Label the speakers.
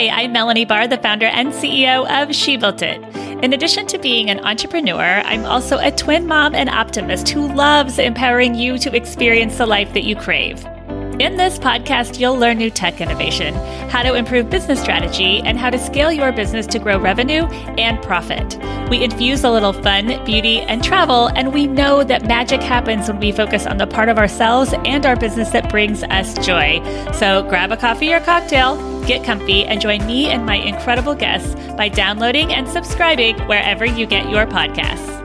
Speaker 1: Hi, I'm Melanie Barr, the founder and CEO of She Built It. In addition to being an entrepreneur, I'm also a twin mom and optimist who loves empowering you to experience the life that you crave. In this podcast, you'll learn new tech innovation, how to improve business strategy, and how to scale your business to grow revenue and profit. We infuse a little fun, beauty, and travel, and we know that magic happens when we focus on the part of ourselves and our business that brings us joy. So grab a coffee or cocktail, get comfy, and join me and my incredible guests by downloading and subscribing wherever you get your podcasts.